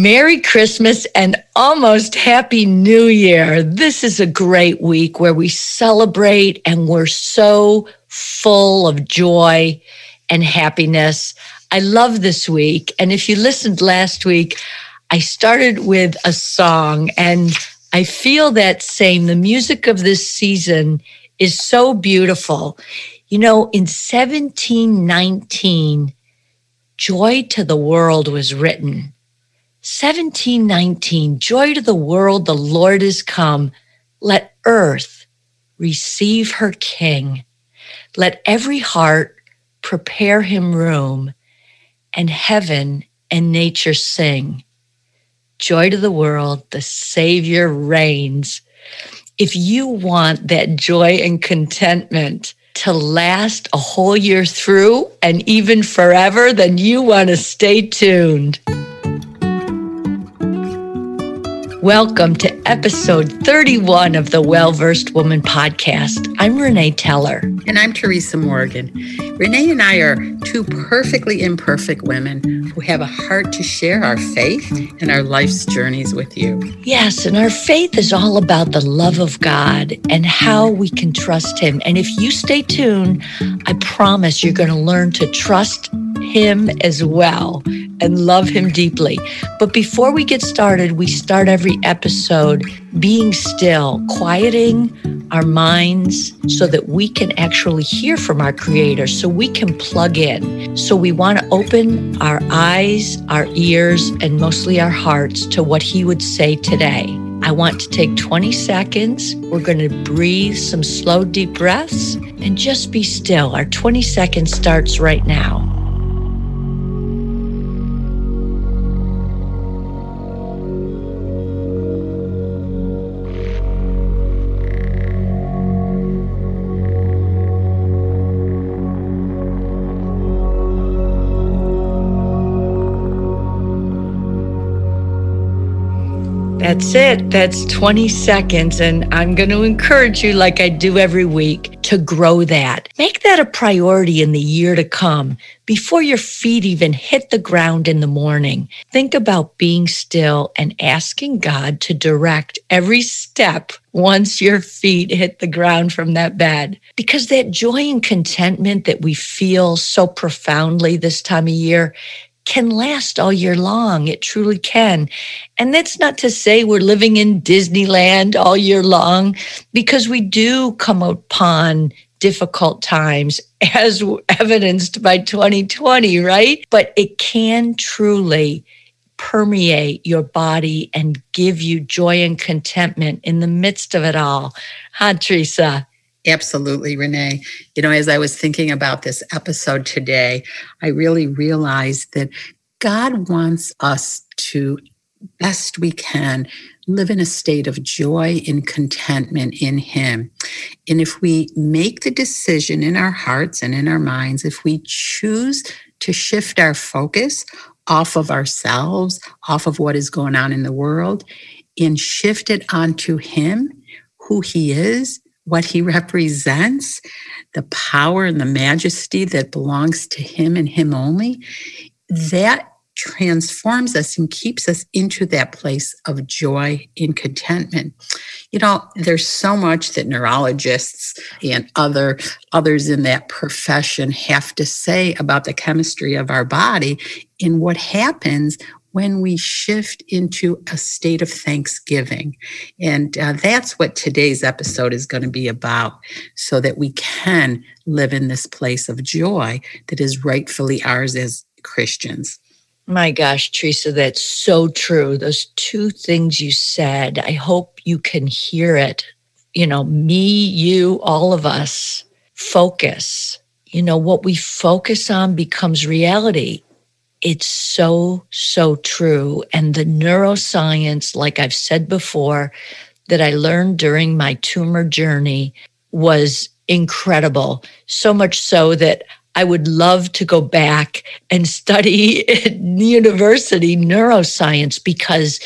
Merry Christmas and almost Happy New Year. This is a great week where we celebrate and we're so full of joy and happiness. I love this week. And if you listened last week, I started with a song and I feel that same. The music of this season is so beautiful. You know, in 1719, Joy to the World was written. 1719, joy to the world, the Lord is come. Let earth receive her king. Let every heart prepare him room, and heaven and nature sing. Joy to the world, the Savior reigns. If you want that joy and contentment, to last a whole year through and even forever, then you want to stay tuned. Welcome to episode 31 of the Well Versed Woman podcast. I'm Renee Teller. And I'm Teresa Morgan. Renee and I are two perfectly imperfect women who have a heart to share our faith and our life's journeys with you. Yes, and our faith is all about the love of God and how we can trust Him. And if you stay tuned, I promise you're going to learn to trust Him as well and love Him deeply. But before we get started, we start every episode being still, quieting our minds so that we can actually hear from our Creator, so we can plug in. So we want to open our eyes, our ears, and mostly our hearts to what He would say today. I want to take 20 seconds. We're going to breathe some slow, deep breaths and just be still. Our 20 seconds starts right now. That's it. That's 20 seconds. And I'm going to encourage you, like I do every week, to grow that. Make that a priority in the year to come. Before your feet even hit the ground in the morning, think about being still and asking God to direct every step once your feet hit the ground from that bed. Because that joy and contentment that we feel so profoundly this time of year can last all year long. It truly can. And that's not to say we're living in Disneyland all year long, because we do come upon difficult times as evidenced by 2020, right? But it can truly permeate your body and give you joy and contentment in the midst of it all. Huh, Teresa? Absolutely, Renee. You know, as I was thinking about this episode today, I really realized that God wants us to, best we can, live in a state of joy and contentment in Him. And if we make the decision in our hearts and in our minds, if we choose to shift our focus off of ourselves, off of what is going on in the world, and shift it onto Him, who He is, what he represents, the power and the majesty that belongs to him and him only, that transforms us and keeps us into that place of joy and contentment. You know, there's so much that neurologists and other others in that profession have to say about the chemistry of our body and what happens when we shift into a state of thanksgiving. And uh, that's what today's episode is going to be about, so that we can live in this place of joy that is rightfully ours as Christians. My gosh, Teresa, that's so true. Those two things you said, I hope you can hear it. You know, me, you, all of us focus. You know, what we focus on becomes reality it's so, so true. And the neuroscience, like I've said before, that I learned during my tumor journey was incredible. So much so that I would love to go back and study university neuroscience because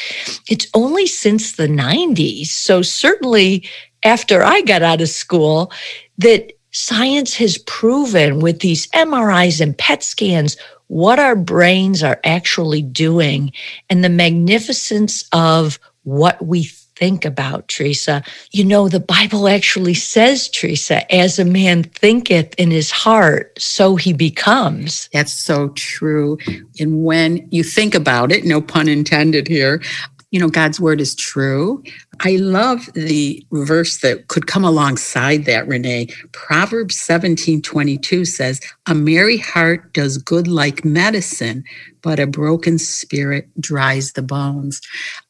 it's only since the 90s. So, certainly after I got out of school, that Science has proven with these MRIs and PET scans what our brains are actually doing and the magnificence of what we think about, Teresa. You know, the Bible actually says, Teresa, as a man thinketh in his heart, so he becomes. That's so true. And when you think about it, no pun intended here, you know, God's word is true. I love the verse that could come alongside that, Renee. Proverbs 17 22 says, A merry heart does good like medicine, but a broken spirit dries the bones.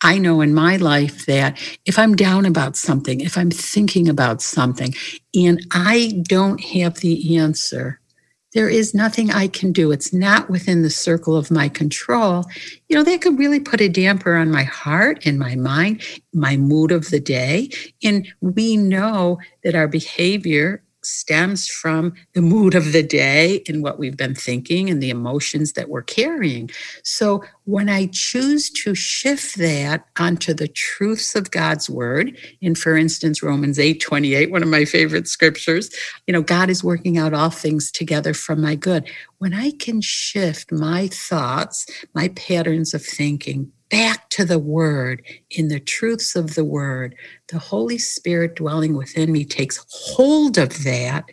I know in my life that if I'm down about something, if I'm thinking about something, and I don't have the answer, there is nothing I can do. It's not within the circle of my control. You know, that could really put a damper on my heart and my mind, my mood of the day. And we know that our behavior stems from the mood of the day and what we've been thinking and the emotions that we're carrying. So when I choose to shift that onto the truths of God's word, in for instance, Romans 8 28, one of my favorite scriptures, you know, God is working out all things together for my good. When I can shift my thoughts, my patterns of thinking back to the Word, in the truths of the Word, the Holy Spirit dwelling within me takes hold of that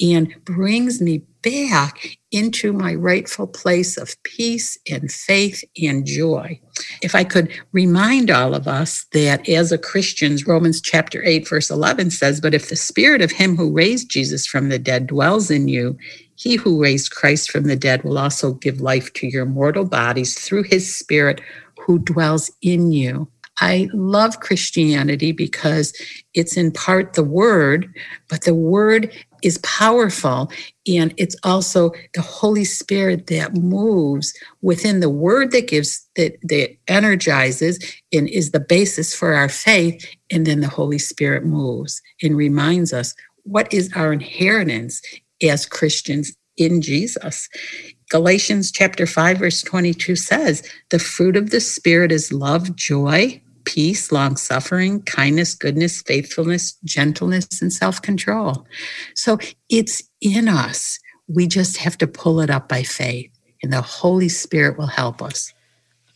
and brings me back into my rightful place of peace and faith and joy. If I could remind all of us that as a Christians, Romans chapter 8, verse 11 says, But if the spirit of him who raised Jesus from the dead dwells in you, he who raised Christ from the dead will also give life to your mortal bodies through his spirit who dwells in you. I love Christianity because it's in part the word, but the word is powerful. And it's also the Holy Spirit that moves within the word that gives, that, that energizes and is the basis for our faith. And then the Holy Spirit moves and reminds us what is our inheritance as Christians in Jesus. Galatians chapter 5 verse 22 says, "The fruit of the spirit is love, joy, peace, long-suffering, kindness, goodness, faithfulness, gentleness, and self-control." So it's in us. We just have to pull it up by faith, and the Holy Spirit will help us.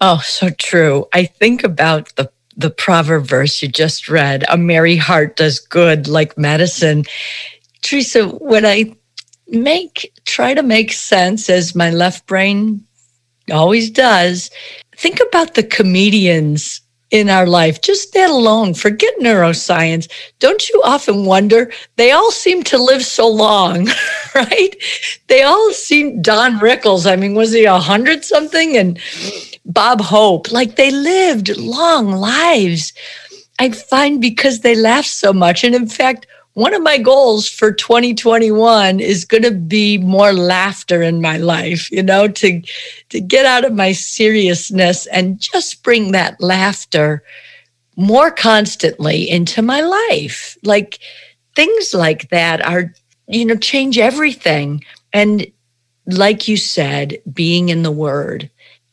Oh, so true. I think about the the proverb verse you just read, a merry heart does good like medicine. Teresa, when I make try to make sense as my left brain always does. Think about the comedians in our life, just that alone, forget neuroscience. Don't you often wonder? They all seem to live so long, right? They all seem, Don Rickles, I mean, was he a hundred something? And Bob Hope, like they lived long lives. I find because they laugh so much. And in fact, one of my goals for 2021 is going to be more laughter in my life you know to to get out of my seriousness and just bring that laughter more constantly into my life. Like things like that are you know change everything. And like you said being in the word.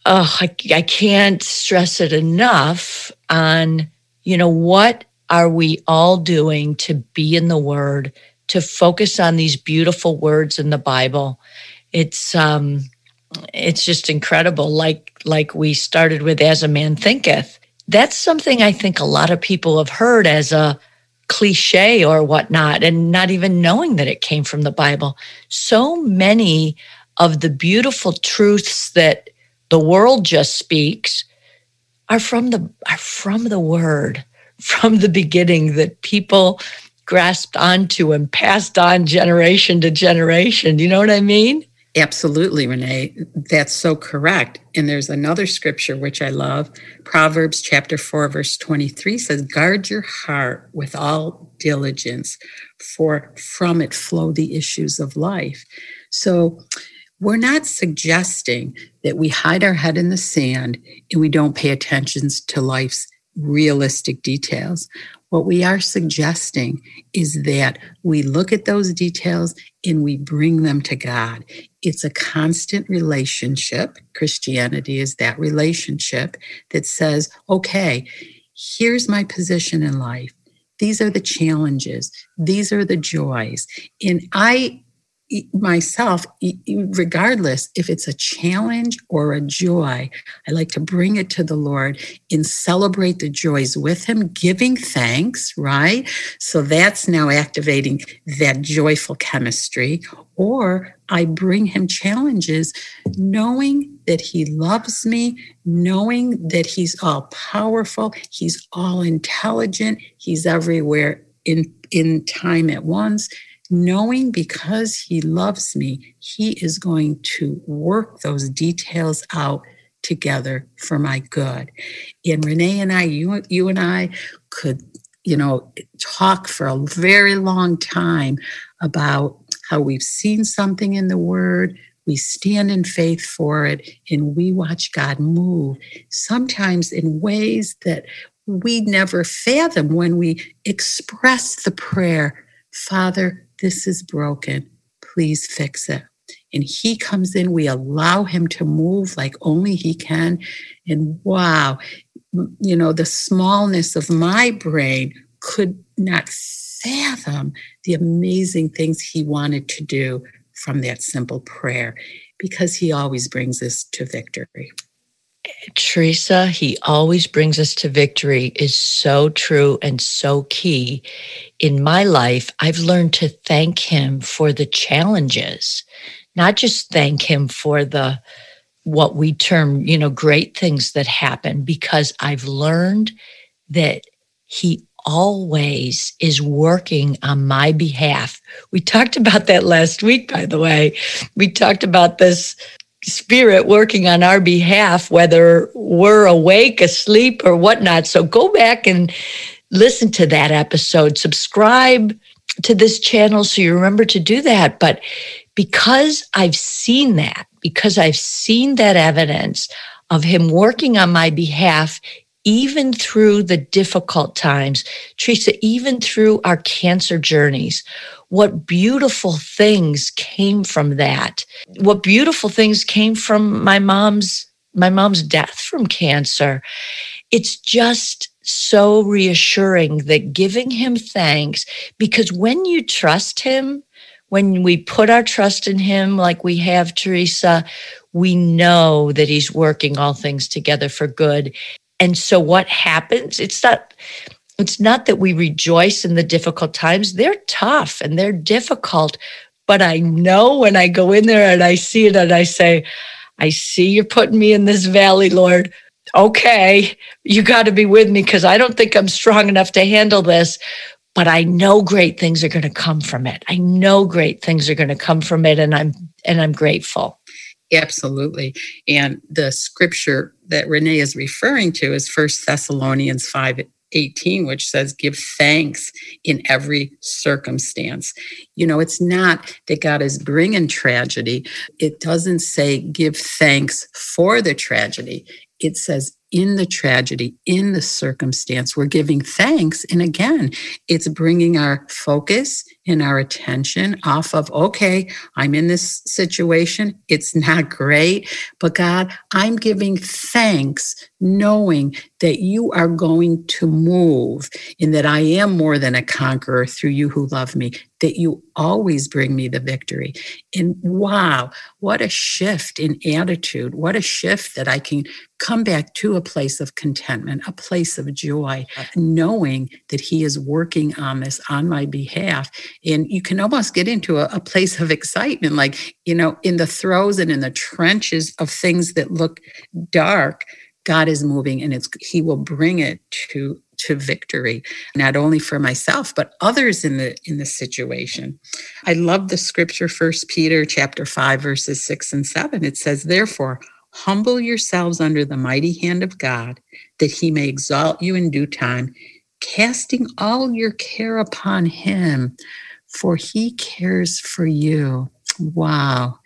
Oh I, I can't stress it enough on you know what are we all doing to be in the Word, to focus on these beautiful words in the Bible? It's um, it's just incredible. Like like we started with, as a man thinketh. That's something I think a lot of people have heard as a cliche or whatnot, and not even knowing that it came from the Bible. So many of the beautiful truths that the world just speaks are from the are from the Word from the beginning that people grasped onto and passed on generation to generation. You know what I mean? Absolutely, Renee. That's so correct. And there's another scripture which I love. Proverbs chapter 4, verse 23 says, Guard your heart with all diligence, for from it flow the issues of life. So we're not suggesting that we hide our head in the sand and we don't pay attention to life's realistic details. What we are suggesting is that we look at those details and we bring them to God. It's a constant relationship. Christianity is that relationship that says, okay, here's my position in life. these are the challenges, these are the joys. And I myself, regardless if it's a challenge or a joy, I like to bring it to the Lord and celebrate the joys with Him, giving thanks, right? So that's now activating that joyful chemistry. Or I bring Him challenges, knowing that He loves me, knowing that He's all powerful, He's all intelligent, He's everywhere in, in time at once knowing because he loves me, he is going to work those details out together for my good. And Renee and I, you, you and I could, you know, talk for a very long time about how we've seen something in the word, we stand in faith for it, and we watch God move, sometimes in ways that we never fathom when we express the prayer, Father, this is broken. Please fix it. And he comes in, we allow him to move like only he can. And wow, you know, the smallness of my brain could not fathom the amazing things he wanted to do from that simple prayer because he always brings us to victory. Teresa, he always brings us to victory is so true and so key. In my life, I've learned to thank him for the challenges, not just thank him for the what we term, you know, great things that happen because I've learned that he always is working on my behalf. We talked about that last week, by the way. We talked about this spirit working on our behalf, whether we're awake, asleep, or whatnot. So go back and listen to that episode. Subscribe to this channel so you remember to do that. But because I've seen that, because I've seen that evidence of him working on my behalf, even through the difficult times, Teresa, even through our cancer journeys, what beautiful things came from that. What beautiful things came from my mom's my mom's death from cancer. It's just so reassuring that giving him thanks because when you trust him, when we put our trust in him like we have Teresa, we know that he's working all things together for good. And so what happens? It's not it's not that we rejoice in the difficult times. They're tough and they're difficult. But I know when I go in there and I see it and I say, I see you're putting me in this valley, Lord. Okay, you got to be with me because I don't think I'm strong enough to handle this. But I know great things are going to come from it. I know great things are going to come from it, and I'm and I'm grateful. Absolutely. And the scripture that Renee is referring to is First Thessalonians 5 18, which says, Give thanks in every circumstance. You know, it's not that God is bringing tragedy, it doesn't say give thanks for the tragedy. It says, in the tragedy, in the circumstance, we're giving thanks. And again, it's bringing our focus and our attention off of, okay, I'm in this situation. It's not great, but God, I'm giving thanks knowing that you are going to move and that I am more than a conqueror through you who love me, that you always bring me the victory. And wow, what a shift in attitude. What a shift that I can come back to a place of contentment, a place of joy, knowing that He is working on this on my behalf and you can almost get into a, a, place of excitement like you know in the throes and in the trenches of things that look dark god is moving and it's he will bring it to to victory not only for myself but others in the in the situation i love the scripture first peter chapter 5 verses 6 and 7 it says therefore humble yourselves under the mighty hand of god that he may exalt you in due time casting all your care upon him for he cares for you. Wow.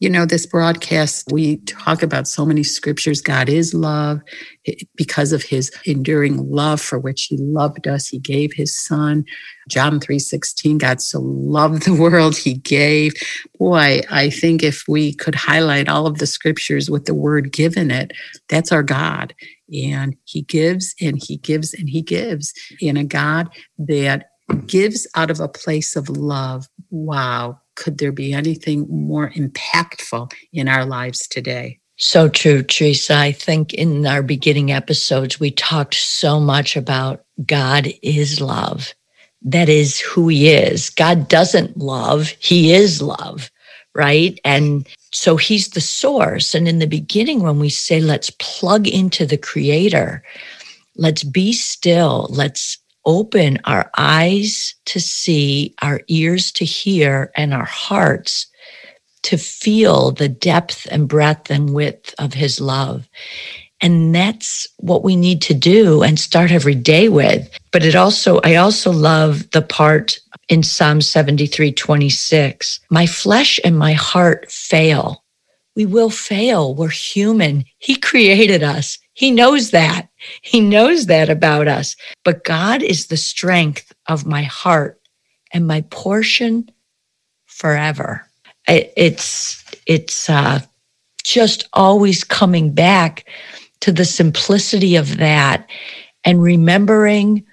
You know, this broadcast, we talk about so many scriptures. God is love. Eh, because of his enduring love for which he loved us, he gave his son. John 3:16, God so loved the world he gave. Boy, I think if we could highlight all of the scriptures with the word given it, that's our God. And he gives and he gives and he gives. In a God that gives out of a place of love. Wow could there be anything more impactful in our lives today? So true, Teresa. I think in our beginning episodes, we talked so much about God is love. That is who he is. God doesn't love, he is love, right? And so he's the source. And in the beginning, when we say, let's plug into the creator, let's be still, let's open our eyes to see, our ears to hear, and our hearts to feel the depth and breadth and width of his love. And that's what we need to do and start every day with. But it also, I also love the part in Psalm 73 26. My flesh and my heart fail. We will fail. We're human. He created us. He knows that. He knows that about us. But God is the strength of my heart and my portion forever. It's, it's, uh, just always coming back to the simplicity of that and remembering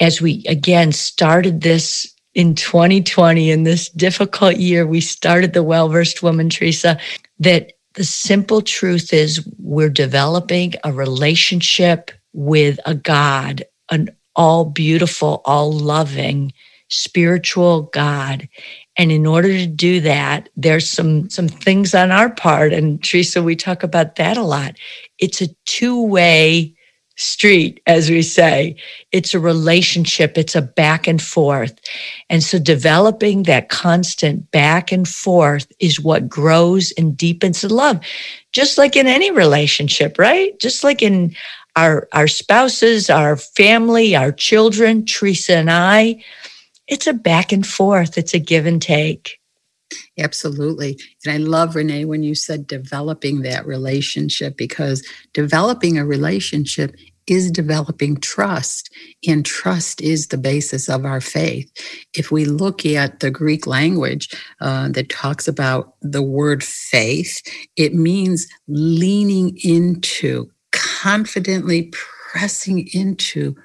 as we again started this in 2020 in this difficult year we started the well versed woman teresa that the simple truth is we're developing a relationship with a God, an all beautiful, all loving, spiritual God. And in order to do that, there's some some things on our part. And Teresa, we talk about that a lot. It's a two-way street, as we say. It's a relationship, it's a back and forth. And so developing that constant back and forth is what grows and deepens the love, just like in any relationship, right? Just like in our, our spouses, our family, our children, Teresa and I. It's a back and forth, it's a give and take. Absolutely. And I love, Renee, when you said developing that relationship because developing a relationship is developing trust, and trust is the basis of our faith. If we look at the Greek language uh, that talks about the word faith, it means leaning into, confidently pressing into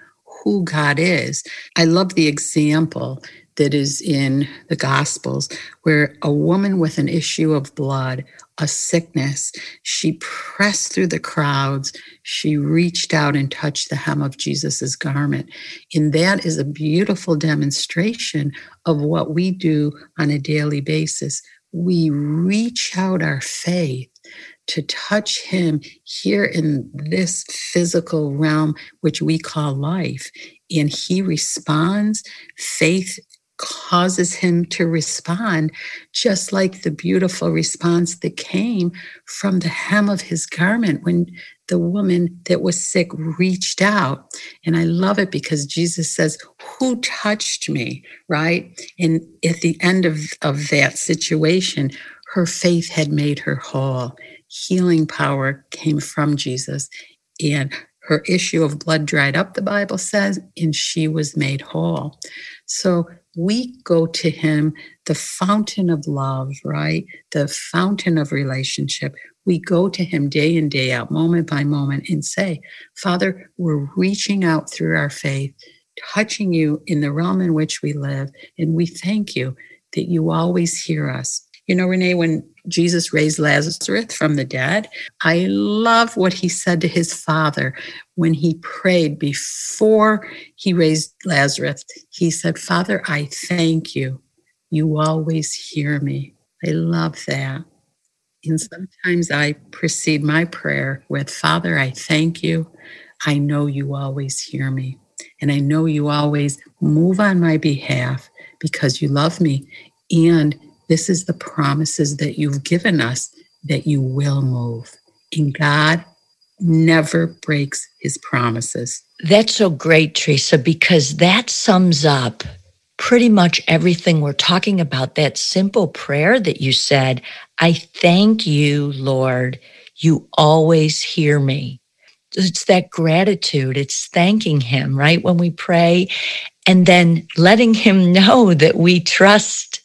who God is. I love the example that is in the Gospels, where a woman with an issue of blood, a sickness, she pressed through the crowds. She reached out and touched the hem of Jesus's garment. And that is a beautiful demonstration of what we do on a daily basis. We reach out our faith to touch him here in this physical realm, which we call life. And he responds. Faith causes him to respond, just like the beautiful response that came from the hem of his garment when the woman that was sick reached out. And I love it because Jesus says, Who touched me? Right? And at the end of, of that situation, her faith had made her whole. Healing power came from Jesus. And her issue of blood dried up, the Bible says, and she was made whole. So we go to him, the fountain of love, right? The fountain of relationship. We go to him day in, day out, moment by moment, and say, Father, we're reaching out through our faith, touching you in the realm in which we live. And we thank you that you always hear us. You know, Renee, when Jesus raised Lazarus from the dead, I love what he said to his father when he prayed before he raised Lazarus. He said, Father, I thank you. You always hear me. I love that. And sometimes I precede my prayer with, Father, I thank you. I know you always hear me. And I know you always move on my behalf because you love me. And this is the promises that you've given us that you will move. And God never breaks his promises. That's so great, Teresa, because that sums up pretty much everything we're talking about. That simple prayer that you said, I thank you, Lord. You always hear me. It's that gratitude. It's thanking him, right? When we pray and then letting him know that we trust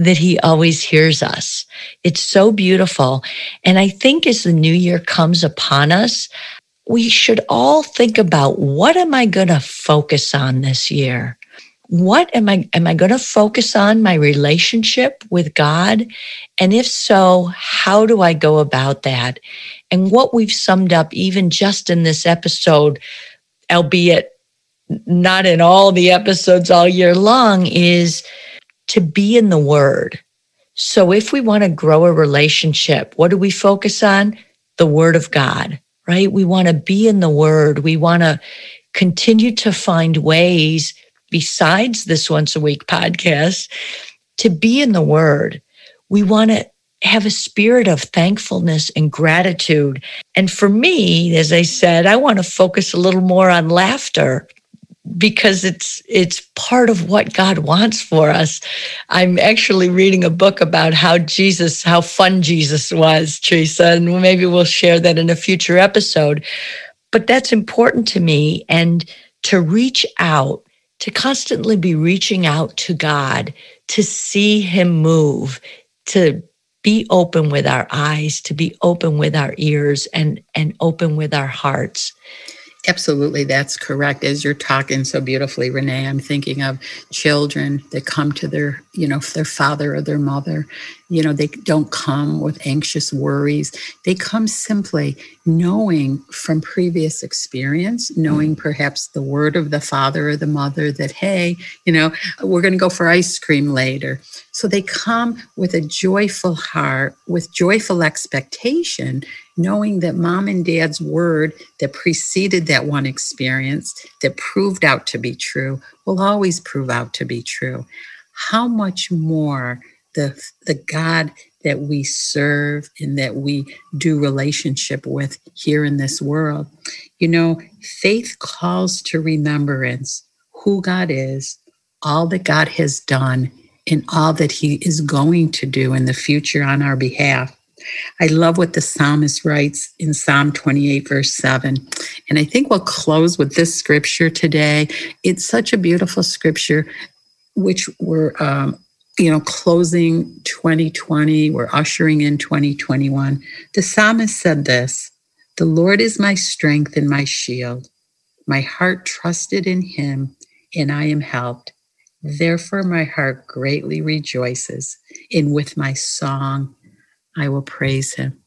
that he always hears us. It's so beautiful. And I think as the new year comes upon us, we should all think about what am I going to focus on this year? What am I, am I going to focus on my relationship with God? And if so, how do I go about that? And what we've summed up even just in this episode, albeit not in all the episodes all year long, is to be in the word. So if we want to grow a relationship, what do we focus on? The word of God, right? We want to be in the word. We want to continue to find ways besides this once a week podcast to be in the word. We want to have a spirit of thankfulness and gratitude. And for me, as I said, I want to focus a little more on laughter because it's it's part of what God wants for us. I'm actually reading a book about how Jesus, how fun Jesus was, Teresa, and maybe we'll share that in a future episode. But that's important to me and to reach out, to constantly be reaching out to God, to see him move, to be open with our eyes, to be open with our ears and and open with our hearts. Absolutely, that's correct. As you're talking so beautifully, Renee, I'm thinking of children that come to their, you know, their father or their mother. You know, they don't come with anxious worries. They come simply knowing from previous experience, knowing mm. perhaps the word of the father or the mother that, hey, you know, we're going to go for ice cream later. So they come with a joyful heart, with joyful expectation, knowing that mom and dad's word that preceded that one experience, that proved out to be true, will always prove out to be true. How much more the, the God that we serve and that we do relationship with here in this world. You know, faith calls to remembrance who God is, all that God has done, and all that he is going to do in the future on our behalf. I love what the psalmist writes in Psalm 28, verse 7. And I think we'll close with this scripture today. It's such a beautiful scripture, which we're, um, you know, closing 2020, we're ushering in 2021. The psalmist said this The Lord is my strength and my shield. My heart trusted in him, and I am helped. Therefore, my heart greatly rejoices, and with my song I will praise him.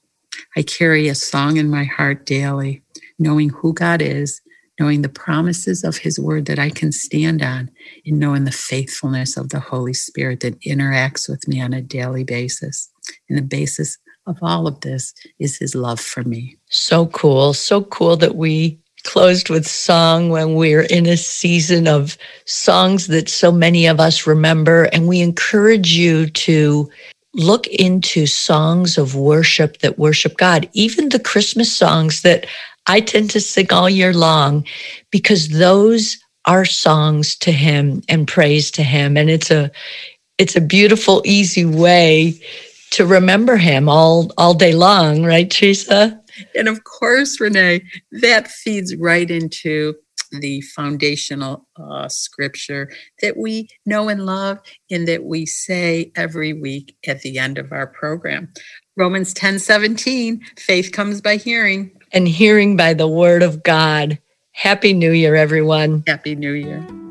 I carry a song in my heart daily, knowing who God is, knowing the promises of his word that I can stand on, and knowing the faithfulness of the Holy Spirit that interacts with me on a daily basis. And the basis of all of this is his love for me. So cool. So cool that we closed with song when we're in a season of songs that so many of us remember. And we encourage you to look into songs of worship that worship God, even the Christmas songs that I tend to sing all year long, because those are songs to him and praise to him. And it's a, it's a beautiful, easy way to remember him all, all day long, right, Teresa? And of course, Renee, that feeds right into the foundational uh, scripture that we know and love and that we say every week at the end of our program. Romans 10 17, faith comes by hearing. And hearing by the word of God. Happy New Year, everyone. Happy New Year.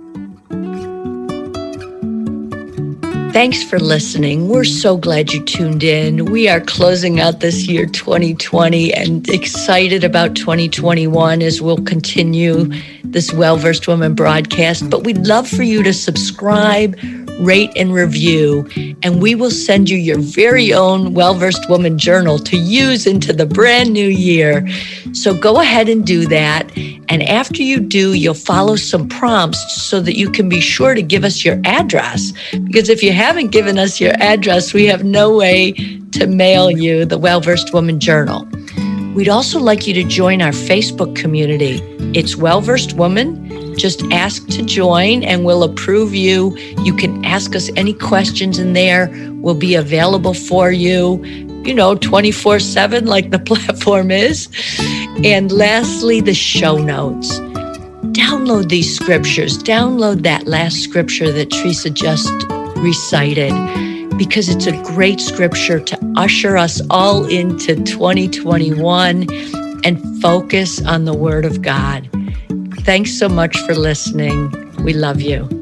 Thanks for listening. We're so glad you tuned in. We are closing out this year 2020 and excited about 2021 as we'll continue this Well Versed Woman broadcast. But we'd love for you to subscribe rate, and review. And we will send you your very own Well Versed Woman journal to use into the brand new year. So go ahead and do that. And after you do, you'll follow some prompts so that you can be sure to give us your address. Because if you haven't given us your address, we have no way to mail you the Well Versed Woman journal. We'd also like you to join our Facebook community. It's Well Versed Woman Just ask to join and we'll approve you. You can ask us any questions in there. We'll be available for you, you know, 24 7 like the platform is. And lastly, the show notes. Download these scriptures, download that last scripture that Teresa just recited because it's a great scripture to usher us all into 2021 and focus on the Word of God. Thanks so much for listening. We love you.